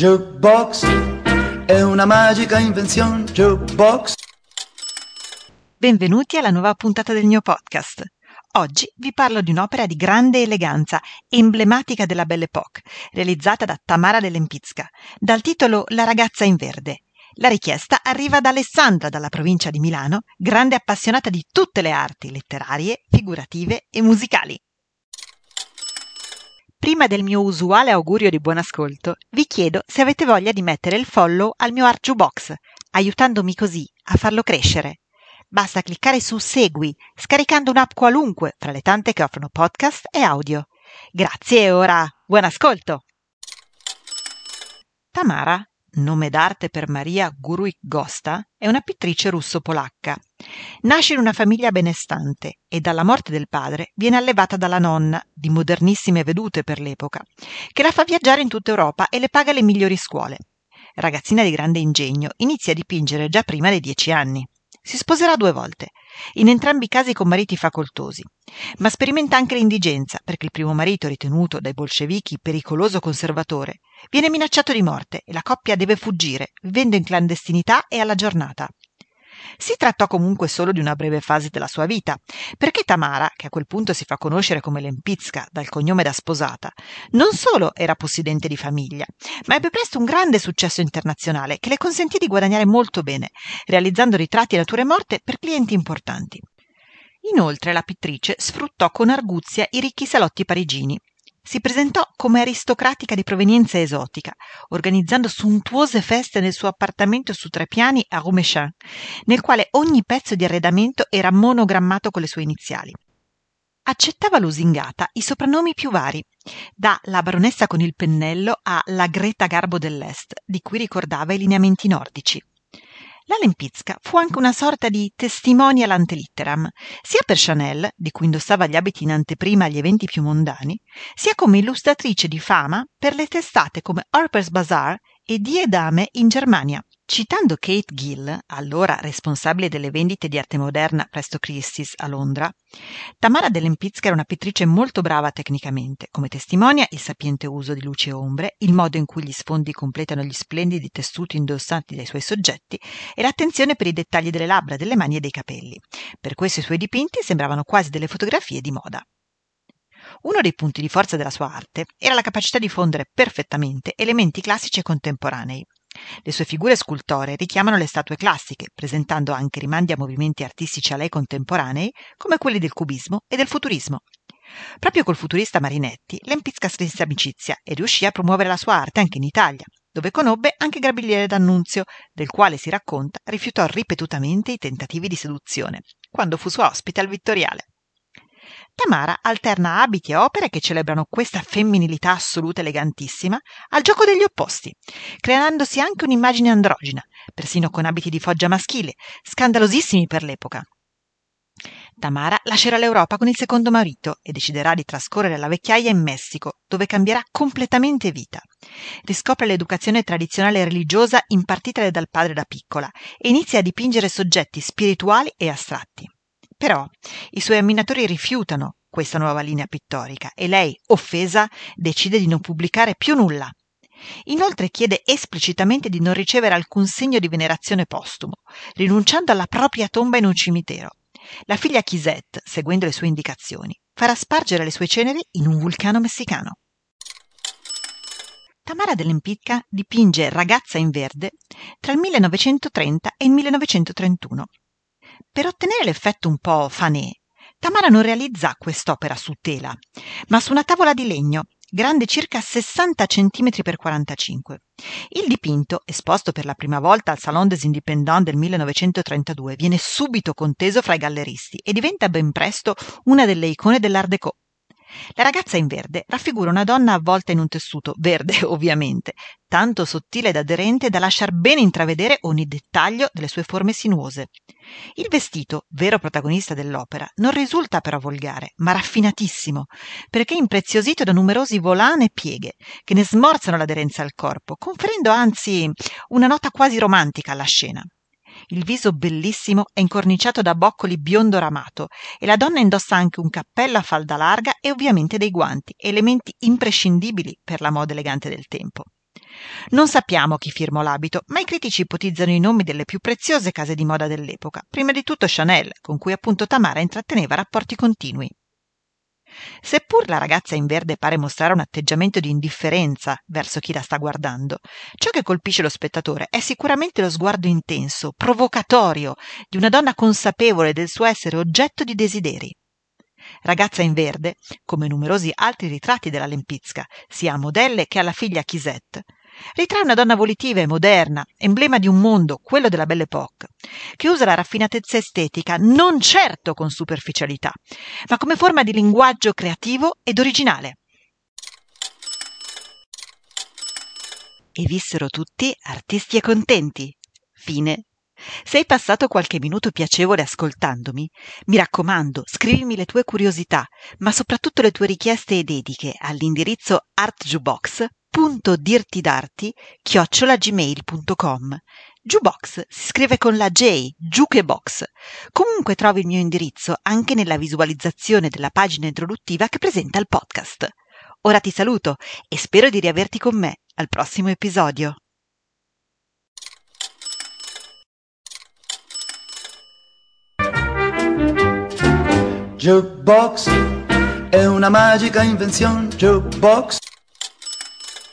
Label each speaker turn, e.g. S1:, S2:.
S1: Jukebox è una magica invenzione. Jukebox.
S2: Benvenuti alla nuova puntata del mio podcast. Oggi vi parlo di un'opera di grande eleganza, emblematica della Belle Époque, realizzata da Tamara Dell'Empizca, dal titolo La ragazza in verde. La richiesta arriva da Alessandra, dalla provincia di Milano, grande appassionata di tutte le arti letterarie, figurative e musicali. Prima del mio usuale augurio di buon ascolto, vi chiedo se avete voglia di mettere il follow al mio Arju Box, aiutandomi così a farlo crescere. Basta cliccare su Segui, scaricando un'app qualunque fra le tante che offrono podcast e audio. Grazie e ora buon ascolto! Tamara nome d'arte per Maria Guruik Gosta, è una pittrice russo-polacca. Nasce in una famiglia benestante e dalla morte del padre viene allevata dalla nonna, di modernissime vedute per l'epoca, che la fa viaggiare in tutta Europa e le paga le migliori scuole. Ragazzina di grande ingegno, inizia a dipingere già prima dei dieci anni. Si sposerà due volte, in entrambi i casi con mariti facoltosi, ma sperimenta anche l'indigenza perché il primo marito, ritenuto dai bolscevichi pericoloso conservatore, viene minacciato di morte e la coppia deve fuggire, vivendo in clandestinità e alla giornata. Si trattò comunque solo di una breve fase della sua vita, perché Tamara, che a quel punto si fa conoscere come Lempizka dal cognome da sposata, non solo era possidente di famiglia, ma ebbe presto un grande successo internazionale che le consentì di guadagnare molto bene, realizzando ritratti e nature morte per clienti importanti. Inoltre la pittrice sfruttò con arguzia i ricchi salotti parigini, si presentò come aristocratica di provenienza esotica, organizzando sontuose feste nel suo appartamento su tre piani a Rumechin, nel quale ogni pezzo di arredamento era monogrammato con le sue iniziali. Accettava lusingata i soprannomi più vari, da la baronessa con il pennello a la Greta Garbo dell'Est, di cui ricordava i lineamenti nordici. La Lempicka fu anche una sorta di testimonial ante litteram, sia per Chanel, di cui indossava gli abiti in anteprima agli eventi più mondani, sia come illustratrice di fama per le testate come Harper's Bazaar e Die Dame in Germania. Citando Kate Gill, allora responsabile delle vendite di arte moderna presso Christie's a Londra, Tamara Dell'Empizca era una pittrice molto brava tecnicamente, come testimonia il sapiente uso di luci e ombre, il modo in cui gli sfondi completano gli splendidi tessuti indossanti dai suoi soggetti e l'attenzione per i dettagli delle labbra, delle mani e dei capelli. Per questo i suoi dipinti sembravano quasi delle fotografie di moda. Uno dei punti di forza della sua arte era la capacità di fondere perfettamente elementi classici e contemporanei. Le sue figure scultoree richiamano le statue classiche, presentando anche rimandi a movimenti artistici a lei contemporanei, come quelli del cubismo e del futurismo. Proprio col futurista Marinetti, Lempicka strinse amicizia e riuscì a promuovere la sua arte anche in Italia, dove conobbe anche Gabriele D'Annunzio, del quale si racconta rifiutò ripetutamente i tentativi di seduzione, quando fu sua ospite al Vittoriale. Tamara alterna abiti e opere che celebrano questa femminilità assoluta elegantissima al gioco degli opposti, creandosi anche un'immagine androgina, persino con abiti di foggia maschile, scandalosissimi per l'epoca. Tamara lascerà l'Europa con il secondo marito e deciderà di trascorrere la vecchiaia in Messico, dove cambierà completamente vita. Riscopre l'educazione tradizionale religiosa impartitale dal padre da piccola e inizia a dipingere soggetti spirituali e astratti. Però i suoi amminatori rifiutano questa nuova linea pittorica e lei, offesa, decide di non pubblicare più nulla. Inoltre chiede esplicitamente di non ricevere alcun segno di venerazione postumo, rinunciando alla propria tomba in un cimitero. La figlia Chisette, seguendo le sue indicazioni, farà spargere le sue ceneri in un vulcano messicano. Tamara dell'Empicca dipinge Ragazza in verde tra il 1930 e il 1931 per ottenere l'effetto un po' fanè, Tamara non realizza quest'opera su tela, ma su una tavola di legno grande circa 60 cm x 45. Il dipinto, esposto per la prima volta al Salon des Indépendants del 1932, viene subito conteso fra i galleristi e diventa ben presto una delle icone dell'Art. La ragazza in verde raffigura una donna avvolta in un tessuto, verde ovviamente, tanto sottile ed aderente da lasciar bene intravedere ogni dettaglio delle sue forme sinuose. Il vestito, vero protagonista dell'opera, non risulta però volgare, ma raffinatissimo, perché impreziosito da numerosi volane e pieghe, che ne smorzano l'aderenza al corpo, conferendo anzi una nota quasi romantica alla scena. Il viso bellissimo è incorniciato da boccoli biondo ramato e la donna indossa anche un cappello a falda larga e ovviamente dei guanti, elementi imprescindibili per la moda elegante del tempo. Non sappiamo chi firmò l'abito, ma i critici ipotizzano i nomi delle più preziose case di moda dell'epoca, prima di tutto Chanel, con cui appunto Tamara intratteneva rapporti continui. Seppur la ragazza in verde pare mostrare un atteggiamento di indifferenza verso chi la sta guardando, ciò che colpisce lo spettatore è sicuramente lo sguardo intenso, provocatorio, di una donna consapevole del suo essere oggetto di desideri. Ragazza in verde, come numerosi altri ritratti della Lempicka, sia a modelle che alla figlia ritrae una donna volitiva e moderna, emblema di un mondo, quello della Belle Époque, che usa la raffinatezza estetica non certo con superficialità, ma come forma di linguaggio creativo ed originale. E vissero tutti artisti e contenti. Fine. Se hai passato qualche minuto piacevole ascoltandomi, mi raccomando, scrivimi le tue curiosità, ma soprattutto le tue richieste e dediche all'indirizzo artjukebox www.dirtidarti chiocciolagmail.com Jukebox si scrive con la J, Jukebox. Comunque trovi il mio indirizzo anche nella visualizzazione della pagina introduttiva che presenta il podcast. Ora ti saluto e spero di riaverti con me al prossimo episodio.
S1: Jukebox è una magica invenzione. Jukebox